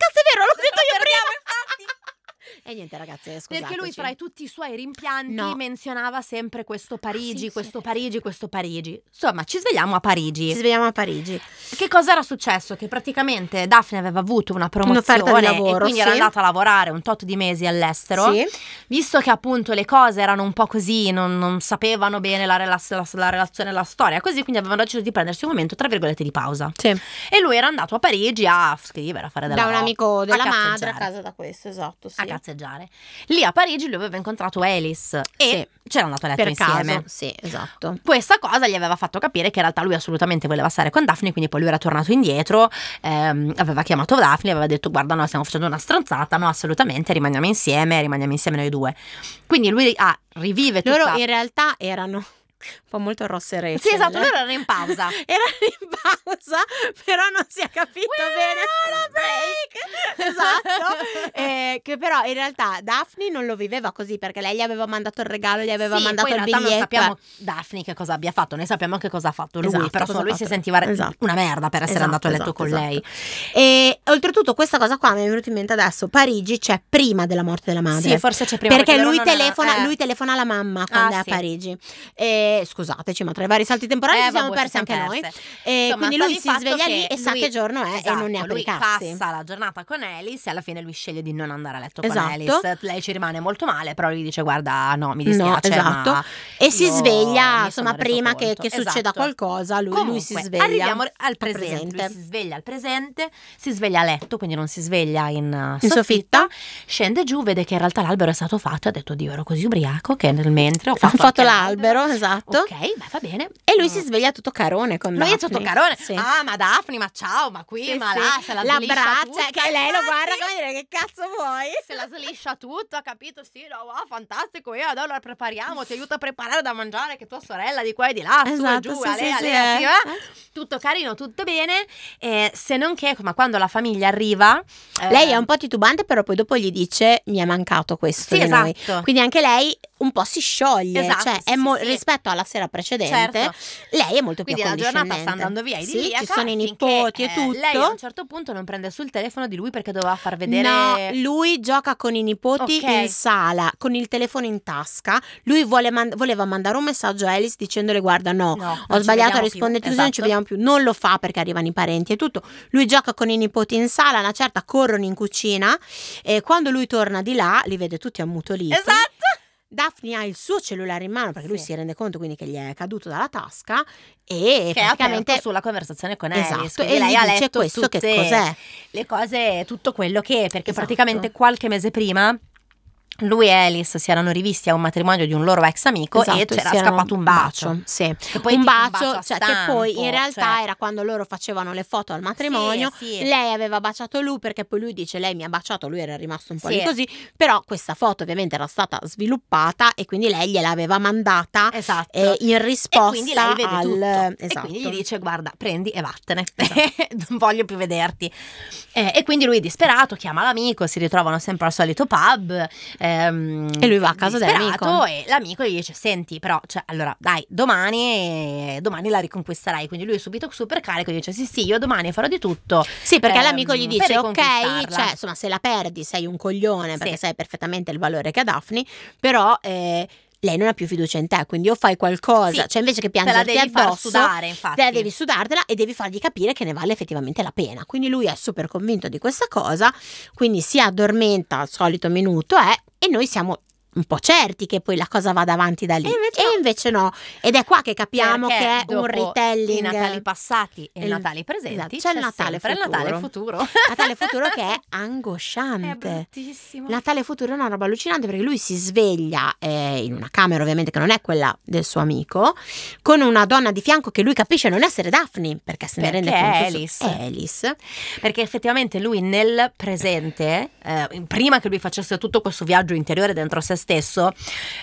E niente, ragazzi, scusate. Perché lui tra i tutti i suoi rimpianti No. menzionava sempre questo Parigi, sì, questo sì. Parigi, questo Parigi. Insomma, ci svegliamo a Parigi. Ci svegliamo a Parigi. Che cosa era successo? Che praticamente Daphne aveva avuto una promozione di lavoro, e quindi era sì. andata a lavorare un tot di mesi all'estero. Sì. Visto che appunto le cose erano un po' così, non, non sapevano bene la, relaz- la- la relazione e la storia, così quindi avevano deciso di prendersi un momento, tra virgolette, di pausa. Sì. E lui era andato a Parigi a scrivere, a fare della Da un amico della madre a casa da questo, esatto. Sì. A cazzeggiare. Lì a Parigi lui aveva incontrato Alice e c'era andato a letto per insieme. caso. Sì, esatto. Questa cosa gli aveva fatto capire che in realtà lui assolutamente voleva stare con Daphne, quindi poi lui era tornato indietro, ehm, aveva chiamato Daphne, aveva detto guarda no stiamo facendo una stronzata, no assolutamente rimaniamo insieme, rimaniamo insieme noi due. Quindi lui ah, rivive tutta... Loro in realtà erano un po' molto rosse e Sì esatto, loro erano in pausa. Erano in pausa, però non si è capito bene. esatto. Eh, che però in realtà Daphne non lo viveva così perché lei gli aveva mandato il regalo, gli aveva Sì, mandato poi in il biglietto. non sappiamo Daphne che cosa abbia fatto, noi sappiamo che cosa ha fatto lui, Esatto, però solo lui si fatto. sentiva Esatto. una merda per essere Esatto, andato a letto esatto, con esatto. lei. E oltretutto questa cosa qua mi è venuta in mente adesso, Parigi c'è prima della morte della madre. Sì, forse c'è prima perché loro lui telefona, eh. lui telefona alla mamma quando Ah, è a sì. Parigi. E, scusateci, ma tra i vari salti temporali Eh, ci siamo vabbè, persi anche noi. perse. E Insomma, quindi lui si fatto sveglia lì e sa lui- che giorno è e non ne ha Esatto, lui passa la giornata con Alice e alla fine lui sceglie di non andare a letto con Esatto. Alice. Lei ci rimane molto male, però lui dice guarda no, mi No, dispiace, esatto. ma E si sveglia, insomma, prima che, che succeda Esatto. qualcosa, lui, lui Comunque, si sveglia. Arriviamo al presente. presente. Lui si sveglia al presente, si sveglia a letto, quindi non si sveglia in, uh, In soffitta. Scende giù, vede che in realtà l'albero è stato fatto e ha detto Dio, ero così ubriaco che nel mentre ho Ho fatto, fatto anche l'albero, esatto. Ok, beh, va bene. E lui si Mm. sveglia tutto carone con Lui è Daphne. tutto carone. Sì. Ah, ma Daphne, ma ciao, ma qui, Sì, ma sì. là, se la, la braccia, che lei lo guarda come dire che cazzo vuoi? Se la sliscia tutto, ha capito? Sì, no, wow, fantastico. Io allora prepariamo, ti aiuto a preparare da mangiare che tua sorella di qua e di là, su Esatto, giù, sì, sì, sì, eh. va. Tutto carino, tutto bene. Eh, se non che, ma quando la famiglia arriva, eh, Lei è un po' titubante, però poi dopo gli dice mi è mancato questo Sì, di noi. esatto. Quindi anche lei un po' si scioglie, Esatto, cioè sì, è sì, mo- sì. rispetto alla sera precedente, Certo. lei è molto più Quindi la giornata sta andando via Sì, idilliaca ci sono i nipoti e eh, tutto. Lei a un certo punto non prende sul telefono di lui perché doveva far vedere No, lui gioca con i nipoti Ok. in sala, con il telefono in tasca. Lui vuole man- voleva mandare un messaggio a Alice dicendole guarda no, No, ho sbagliato a risponderti così, non ci Esatto. vediamo più. Non lo fa perché arrivano i parenti e tutto. Lui gioca con i nipoti in sala, una certa corrono in cucina e quando lui torna di là li vede tutti ammutoliti. Esatto. Daphne ha il suo cellulare in mano perché lui Sì. si rende conto quindi che gli è caduto dalla tasca e Che praticamente sulla conversazione con Alice. esatto, e lei ha letto questo che cos'è. le cose, tutto quello che, perché Esatto. praticamente qualche mese prima lui e Alice si erano rivisti a un matrimonio di un loro ex amico e Esatto, c'era si erano- scappato un bacio. Sì. Che poi un bacio, a cioè, che poi in realtà cioè- era quando loro facevano le foto al matrimonio. Sì, sì. Lei aveva baciato lui perché poi lui dice lei mi ha baciato, lui era rimasto un po' Sì. lì così, però questa foto ovviamente era stata sviluppata e quindi lei gliel'aveva mandata Esatto. eh, in e risposta quindi lei vede al tutto esatto. e quindi gli dice guarda prendi e vattene non voglio più vederti Eh, e quindi lui disperato chiama l'amico si ritrovano sempre al solito pub ehm, E lui va a casa dell'amico. e l'amico gli dice senti però cioè, allora dai domani domani la riconquisterai quindi lui è subito super carico dice sì sì io domani farò di tutto Sì, perché ehm, l'amico gli dice: Ok, riconquistarla." cioè, insomma, se la perdi sei un coglione perché Sì. sai perfettamente il valore che ha Daphne, però eh, lei non ha più fiducia in te, quindi o fai qualcosa, Sì, cioè invece che te la devi addosso, sudare infatti te la devi sudartela e devi fargli capire che ne vale effettivamente la pena. Quindi lui è super convinto di questa cosa, quindi si addormenta al solito minuto eh, e noi siamo un po' certi che poi la cosa vada avanti da lì. E invece no. invece no. Ed è qua che capiamo Perché che è un retelling. I Natali passati e i Il- Natali presenti. esatto, c'è il Natale sempre il Natale futuro. futuro. Natale futuro che è È angosciante. bruttissimo. Natale futuro è una roba allucinante perché lui si sveglia eh, in una camera ovviamente che non è quella del suo amico con una donna di fianco che lui capisce non essere Daphne perché se ne Perché rende conto è Alice. è Alice Perché effettivamente lui nel presente, eh, prima che lui facesse tutto questo viaggio interiore dentro se stesso,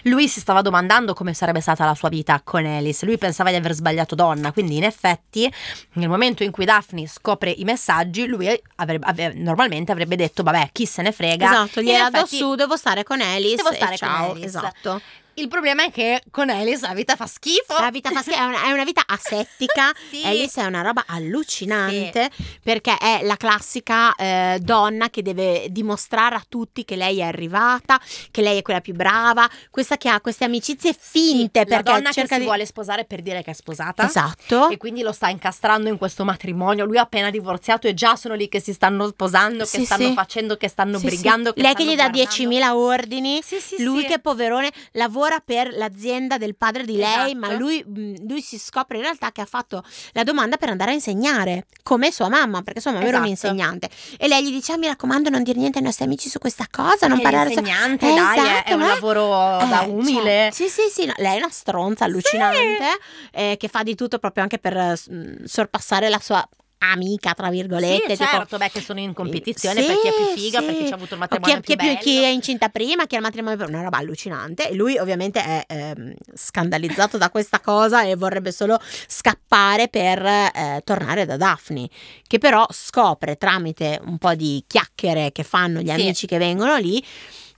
lui si stava domandando come sarebbe stata la sua vita con Alice. Lui pensava di aver sbagliato donna, quindi in effetti nel momento in cui Daphne scopre i messaggi, lui avrebbe- ave- normalmente avrebbe detto vabbè chi se ne frega. esatto do effetti, su devo stare con Alice Devo e stare con ciao Alice. esatto Il problema è che con Alice la vita fa schifo. la vita fa schifo, è una, è una vita asettica Sì. Alice è una roba allucinante perché è la classica eh, donna che deve dimostrare a tutti che lei è arrivata, che lei è quella più brava, questa che ha queste amicizie finte la perché donna cerca che si di... vuole sposare per dire che è sposata. Esatto. E quindi lo sta incastrando in questo matrimonio. Lui ha appena divorziato e già sono lì che si stanno sposando, che Sì, stanno sì. facendo, che stanno Sì, brigando. sì. Lei che gli dà guardando. 10.000 ordini, Sì, sì, lui sì. che poverone lavora per l'azienda del padre di lei, Esatto. ma lui, mh, lui si scopre in realtà che ha fatto la domanda per andare a insegnare, come sua mamma, perché sua mamma era Esatto. un'insegnante. E lei gli dice, ah, mi raccomando non dire niente ai nostri amici su questa cosa, non parlare... su-" l'insegnante, Eh, dai, è- esatto, è un no? lavoro da Eh, umile. cioè, sì, sì, sì, no, lei è una stronza allucinante eh, che fa di tutto proprio anche per eh, mh, sorpassare la sua amica, tra virgolette. Sì, tipo- certo, beh, che sono in competizione Sì, per chi è più figa, sì. per chi ci ha avuto il O chi, matrimonio è- chi è più più- bello. chi è incinta prima, chi ha il matrimonio prima, una roba allucinante. E lui ovviamente è ehm, scandalizzato da questa cosa e vorrebbe solo scappare per eh, tornare da Daphne, che però scopre tramite un po' di chiacchiere che fanno gli Sì. amici che vengono lì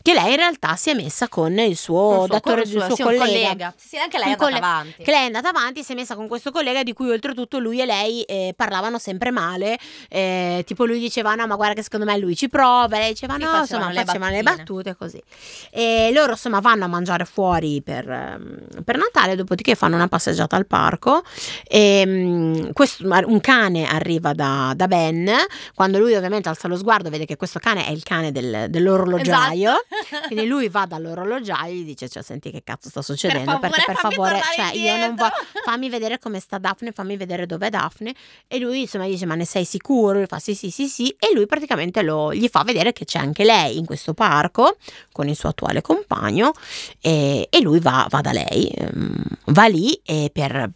che lei in realtà si è messa con il suo suo- datore, un il suo sì, un collega. Sì, anche lei è andata colle- avanti. Che lei è andata avanti, si è messa con questo collega di cui oltretutto lui e lei eh, parlavano sempre male. eh, tipo lui diceva no ma guarda che secondo me lui ci prova, lei diceva Sì, no facevano insomma le facevano le battutine. battute così. E loro insomma vanno a mangiare fuori per, ehm, per Natale, dopodiché fanno una passeggiata al parco. E, mm, questo- un cane arriva da, da Ben, quando lui ovviamente alza lo sguardo vede che questo cane è il cane del- dell'orologiaio. Esatto. Quindi lui va dall'orologiaio e gli dice: Cioè, senti che cazzo sta succedendo? favore, perché per favore, cioè, io non indietro." voglio. Fammi vedere come sta Daphne, fammi vedere dov'è Daphne. E lui insomma dice: Ma ne sei sicuro? Lui fa sì, sì, sì, sì. E lui praticamente lo- gli fa vedere che c'è anche lei in questo parco con il suo attuale compagno. E, e lui va, va da lei, ehm, va lì e per.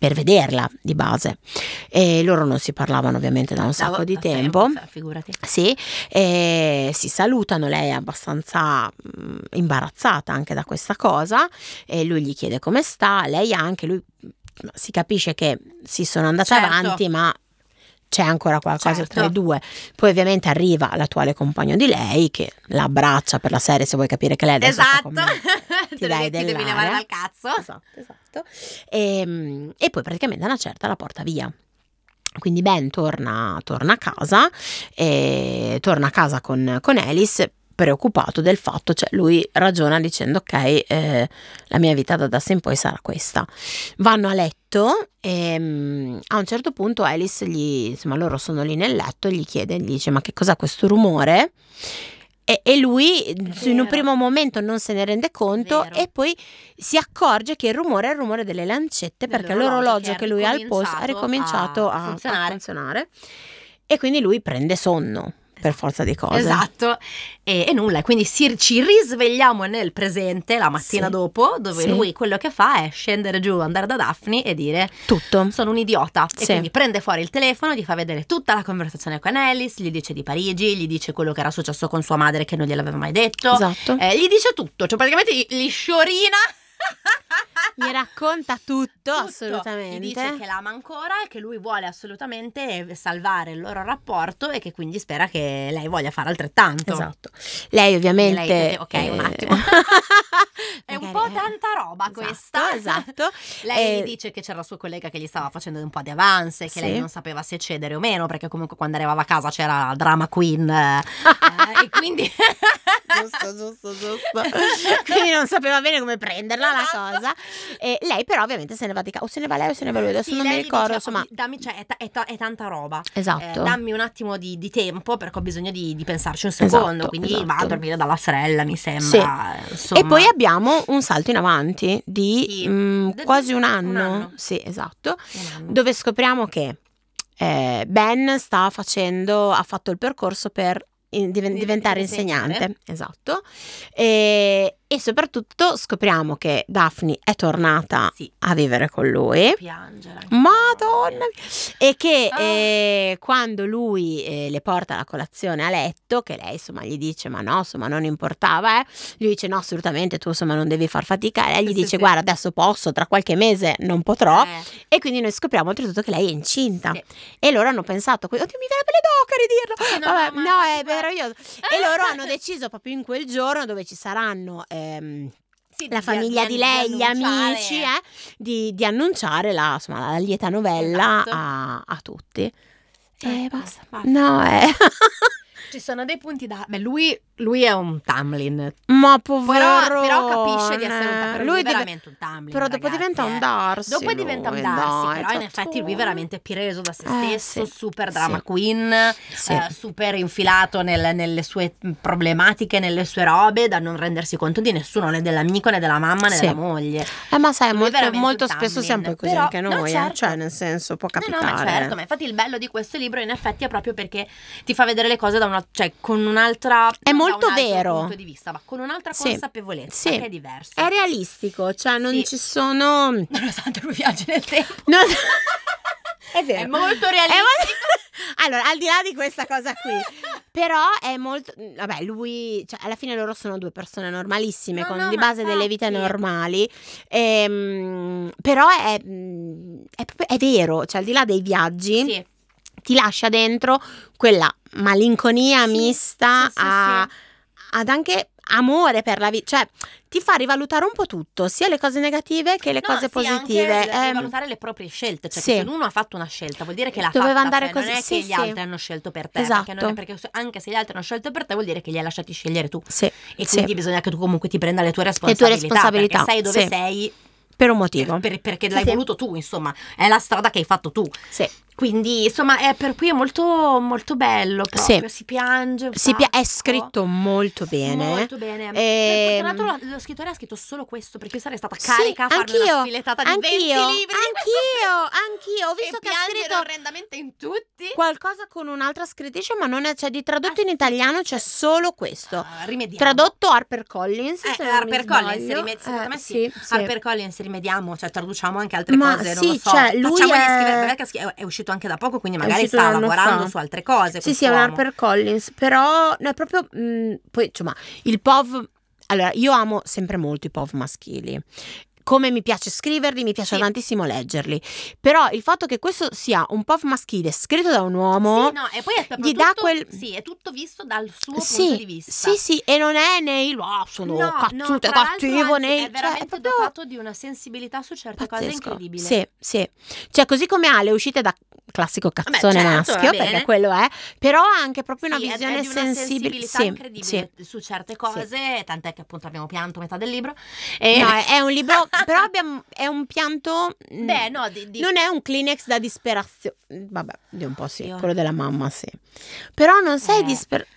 Per vederla di base e loro non si parlavano ovviamente da un sacco di tempo Figurati. sì, e si salutano, lei è abbastanza mh, imbarazzata anche da questa cosa e lui gli chiede come sta, lei anche, lui mh, si capisce che si sono andate Certo. avanti ma c'è ancora qualcosa Certo. tra i due. Poi ovviamente arriva l'attuale compagno di lei che la abbraccia per la serie se vuoi capire che lei adesso sta Esatto. con me. Ti, dai devi, ti devi levare dal cazzo. Esatto, esatto. E, e poi praticamente una certa la porta via. Quindi Ben torna, torna a casa, e torna a casa con, con Alice preoccupato del fatto, cioè lui ragiona dicendo ok, eh, la mia vita da adesso in poi sarà questa. Vanno a letto e mm, a un certo punto Alice gli, insomma loro sono lì nel letto e gli chiede, gli dice ma che cos'è questo rumore? E, e lui in un vero. primo momento non se ne rende conto vero. e poi si accorge che il rumore è il rumore delle lancette perché l'orologio che che lui ha al posto ha ricominciato a a, a funzionare. funzionare. e quindi lui prende sonno per forza di cose. Esatto, e, e nulla, quindi si- ci risvegliamo nel presente la mattina Sì. dopo, dove Sì. lui quello che fa è scendere giù, andare da Daphne e dire Tutto. sono un idiota. E Sì. quindi prende fuori il telefono, gli fa vedere tutta la conversazione con Alice, gli dice di Parigi, gli dice quello che era successo con sua madre che non gliel'aveva mai detto. Esatto. Eh, gli dice tutto, cioè praticamente gli sciorina. Mi racconta tutto, Tutto. assolutamente. Gli dice che l'ama ancora e che lui vuole assolutamente salvare il loro rapporto e che quindi spera che lei voglia fare altrettanto. Esatto. Lei ovviamente... Lei- ok, un eh, attimo. È un po' magari- tanta roba Esatto, questa. Esatto. Lei Eh, dice che c'era la sua collega che gli stava facendo un po' di avance, che Sì. lei non sapeva se cedere o meno, perché comunque quando arrivava a casa c'era la drama queen. eh, eh, e quindi. giusto, giusto, giusto. Quindi non sapeva bene come prenderla. la Esatto. cosa. E lei però ovviamente se ne va di casa, o se ne va lei o se ne va lui, adesso Sì, non mi ricordo, dice, insomma. "Oh, dammi, cioè, è, ta- è ta- è tanta roba. Eh, Esatto. dammi un attimo di, di tempo perché ho bisogno di, di pensarci un secondo. Esatto, quindi esatto. va a dormire dalla sorella, mi sembra. eh, E poi abbiamo un salto in avanti di Sì. mm, De- quasi un un anno. anno. Sì, esatto. Anno. Dove scopriamo che eh, Ben sta facendo, ha fatto il percorso per in- diven- Di- diventare insegnare. insegnante. Esatto. E, e soprattutto scopriamo che Daphne è tornata Sì. a vivere con lui. Piangere. Madonna e che Ah. eh, quando lui eh, le porta la colazione a letto che lei insomma gli dice ma no insomma non importava eh. lui dice no assolutamente tu insomma non devi far fatica e lei gli Sì, dice sì. guarda adesso posso tra qualche mese non potrò Eh, e quindi noi scopriamo oltretutto che lei è incinta e loro hanno pensato oddio mi verrebbe le d'oca a ridirlo no, Vabbè, no, ma no, infatti è meraviglioso e loro hanno deciso proprio in quel giorno dove ci saranno ehm, la famiglia di, lei, gli annunciare- amici, eh, di, di annunciare la, insomma, la lieta novella Esatto. a, a tutti. E Ecco, basta. basta. No, eh. Ci sono dei punti da... Beh, lui, lui è un Tamlin. Ma Però, povero. però capisce di essere un Tamlin. Lui, Lui è deve- veramente un Tamlin, Però dopo ragazzi, diventa un eh. Darcy. Dopo diventa un lui, Darcy, dai, però in effetti lui è veramente preso da se Eh, stesso, sì. super drama Sì. queen, Sì. eh, super infilato nel- nelle sue problematiche, nelle sue robe, da non rendersi conto di nessuno, né dell'amico, né della mamma, né della moglie. Eh, ma sai, Lui molto, molto spesso siamo poi così Però- anche no, noi, eh. certo. cioè nel senso può No, capitare. no, ma certo, ma infatti il bello di questo libro in effetti è proprio perché ti fa vedere le cose da una, cioè con un'altra È non da molto un altro vero. punto di vista, ma con un'altra Sì. consapevolezza Sì. che è diverso. È realistico, cioè non Sì. ci sono... Nonostante lui viaggi nel tempo. No- È vero. È molto È realistico. molto- Allora, al di là di questa cosa qui, però è molto. Vabbè, lui, cioè, alla fine loro sono due persone normalissime, No, con no, di base delle vite normali. Ehm, però è, è, è vero, cioè, al di là dei viaggi, Sì. Ti lascia dentro quella malinconia Sì, mista sì, sì, a- ad anche amore per la vita, cioè ti fa rivalutare un po' tutto, sia le cose negative che le No, cose sì, positive. Anche Ehm, rivalutare le proprie scelte. Cioè, sì. se uno ha fatto una scelta, vuol dire che l'ha Doveva fatta. andare cioè, così, Non è sì, che gli altri hanno scelto per te. Esatto. Perché, perché anche se gli altri hanno scelto per te, vuol dire che li hai lasciati scegliere tu. sì, E quindi bisogna che tu comunque ti prenda le tue tue responsabilità. responsabilità, Perché sei dove sì. sei per un motivo. per- perché l'hai voluto tu, insomma. È la strada che hai fatto tu. Sì. Quindi, insomma, è per cui è molto, molto bello. Proprio. Sì. Si piange. Si pia- è scritto molto bene. Molto bene. Ehm, Tra l'altro, lo, lo scrittore ha scritto solo questo perché io sarei stata Sì, carica a farmi anch'io, una sfilettata di 20 anch'io, libri. di questo anch'io, anch'io. Ho visto e che ha scritto orrendamente in tutti. qualcosa con un'altra scrittrice, ma non è, cioè di tradotto Ah, in sì. italiano c'è solo questo. Rimediamo. Tradotto Harper Collins. Eh, se non Harper Collins, rimed- secondo Eh, me sì. sì. Harper Collins rimediamo, cioè traduciamo anche altre Ma cose, non sì, lo so. cioè, lui Facciamogli è- scrivere, perché è, è uscito anche da poco, quindi magari sta lavorando fa. su altre cose. Sì, sì, è un. Harper Collins, però no, è proprio mh, poi insomma, il POV allora, io amo sempre molto i POV maschili. Come mi piace scriverli, mi piace Sì. tantissimo leggerli. Però il fatto che questo sia un POV maschile scritto da un uomo Sì, no, e poi è gli dà tutto, quel- sì, è tutto visto dal suo sì, punto di vista. Sì, sì, e non è né il ah, sono No, no, tra l'altro, cattivo anzi, né è cioè, veramente proprio dotato di una sensibilità su certe cose pazzesco. incredibili. Sì, sì. Cioè, così come ha le uscite da classico cazzone certo, maschio, perché quello è, però ha anche proprio Sì, una è- visione è una sensibile. sensibilità Sì, incredibile sì. su certe cose, tant'è che appunto abbiamo pianto metà del libro. E... No, è, è un libro, però abbiamo, è un pianto. mm, Beh, no, di, di- Non è un Kleenex da disperazione. Vabbè, di un po' sì, Io- quello della mamma sì. Però non sei Eh. disperato.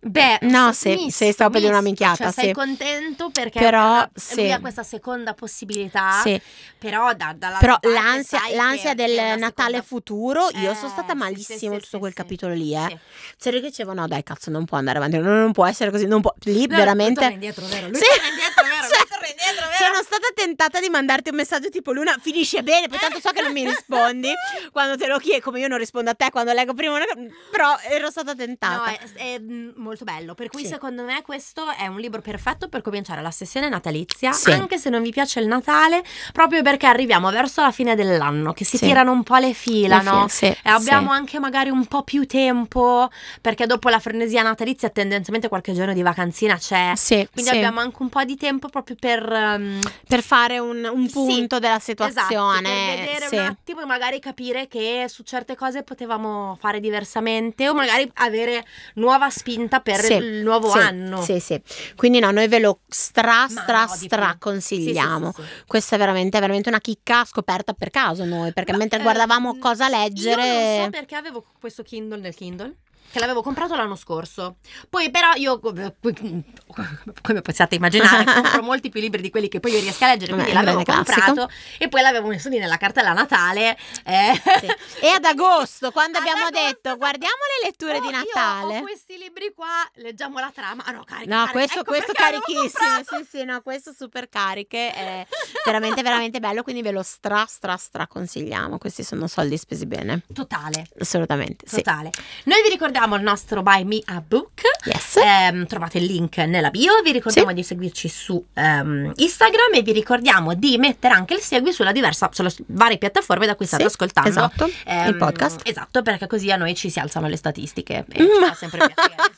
Beh, No, s- sì, sì, stavo per una misto, minchiata, cioè, sei sì. contento perché Però, lui sì. ha questa seconda possibilità, Sì. però da, Però l'ansia, l'ansia del Natale seconda- futuro, io Eh, sono stata sì, malissimo sì, tutto quel capitolo lì, eh. Sì. C'era che dicevo, no dai cazzo, non può andare avanti, non, non può essere così, non può, lì No, veramente... lui indietro, vero? Lui Sì. torna indietro, vero? Cioè, Lui torna indietro, vero? Sono stata tentata di mandarti un messaggio tipo Luna, finisce bene, poi tanto so che non mi rispondi quando te lo chiedo, come io non rispondo a te quando leggo prima una però ero stata tentata. No, è, è, mm, molto bello. Per cui, Sì. secondo me, questo è un libro perfetto per cominciare la sessione natalizia. Sì. Anche se non vi piace il Natale, proprio perché arriviamo verso la fine dell'anno, che si Sì. tirano un po' le fila, no? E abbiamo anche magari un po' più tempo, perché dopo la frenesia natalizia, tendenzialmente qualche giorno di vacanzina c'è. Sì, Quindi abbiamo anche un po' di tempo proprio per, ehm, per fare un, un Sì, punto della Esatto, situazione. per vedere sì. un attimo e magari capire che su certe cose potevamo fare diversamente o magari avere nuova spinta per Sì, il nuovo sì, anno. Sì, sì. Quindi no, noi ve lo stra, stra, no, stra consigliamo. Sì, sì, sì, sì. Questa è veramente, veramente una chicca scoperta per caso noi, perché Ma, mentre eh, guardavamo cosa Io non leggere... so perché avevo questo Kindle nel Kindle. Che l'avevo comprato l'anno scorso. Poi, però, io, come possiate immaginare, compro molti più libri di quelli che poi io riesco a leggere. Quindi Beh, l'avevo classico. comprato e poi l'avevo messo lì nella cartella Natale. eh. Sì. E ad agosto, quando Ad abbiamo agosto, detto guardiamo le letture Oh, di io Natale. ho questi libri qua, leggiamo la trama. Ah no, carica, No, carica. questo, Ecco questo carichissimo, sì sì, no, questo super cariche, è veramente veramente bello, quindi ve lo stra stra stra consigliamo, questi sono soldi spesi bene, Totale, assolutamente, sì. totale. Noi vi ricordiamo il nostro Buy Me a Book. Yes. Ehm, trovate il link nella bio, vi ricordiamo di seguirci su ehm, Instagram e vi ricordiamo di mettere anche il segui sulla diversa, sulle varie piattaforme da cui state Sì, ascoltando Esatto, il ehm, podcast. Esatto, perché così a noi ci si alzano le statistiche e ci Ma- fa sempre piacere.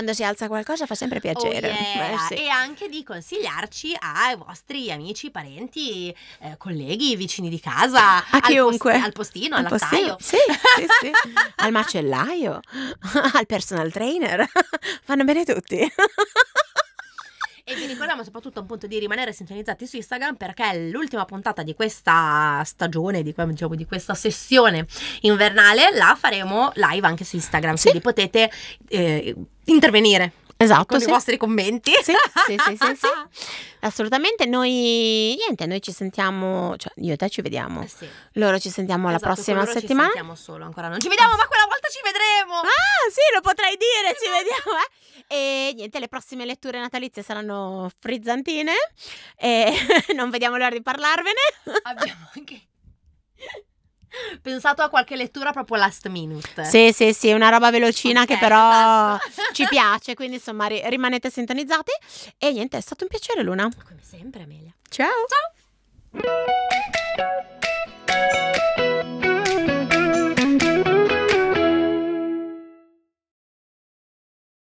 Quando si alza qualcosa fa sempre piacere. Oh, yeah. Eh, sì. E anche di consigliarci ai vostri amici, parenti, eh, colleghi, vicini di casa, A al, chiunque. post- al postino, al lattaio. Sì, sì, sì. Al macellaio, al personal trainer. Fanno bene tutti. E vi ricordiamo soprattutto appunto di rimanere sintonizzati su Instagram perché l'ultima puntata di questa stagione, di, diciamo, di questa sessione invernale la faremo live anche su Instagram, Sì. quindi potete eh, intervenire Esatto, con sì. i vostri commenti. Sì, sì, sì, sì, sì. Assolutamente. Noi, niente, noi ci sentiamo, cioè io e te ci vediamo. Eh sì. Loro ci sentiamo la Esatto, prossima con loro settimana. Ci sentiamo solo, ancora non ci vediamo, ma quella volta ci vedremo. Ah, sì, lo potrai dire, ci vediamo, eh. E niente, le prossime letture natalizie saranno frizzantine e non vediamo l'ora di parlarvene. Abbiamo anche pensato a qualche lettura proprio last minute. Sì, sì, sì, una roba velocina che Ok, però esatto. ci piace, quindi insomma ri- rimanete sintonizzati e niente, è stato un piacere Luna. Come sempre, Amelia. Ciao. Ciao.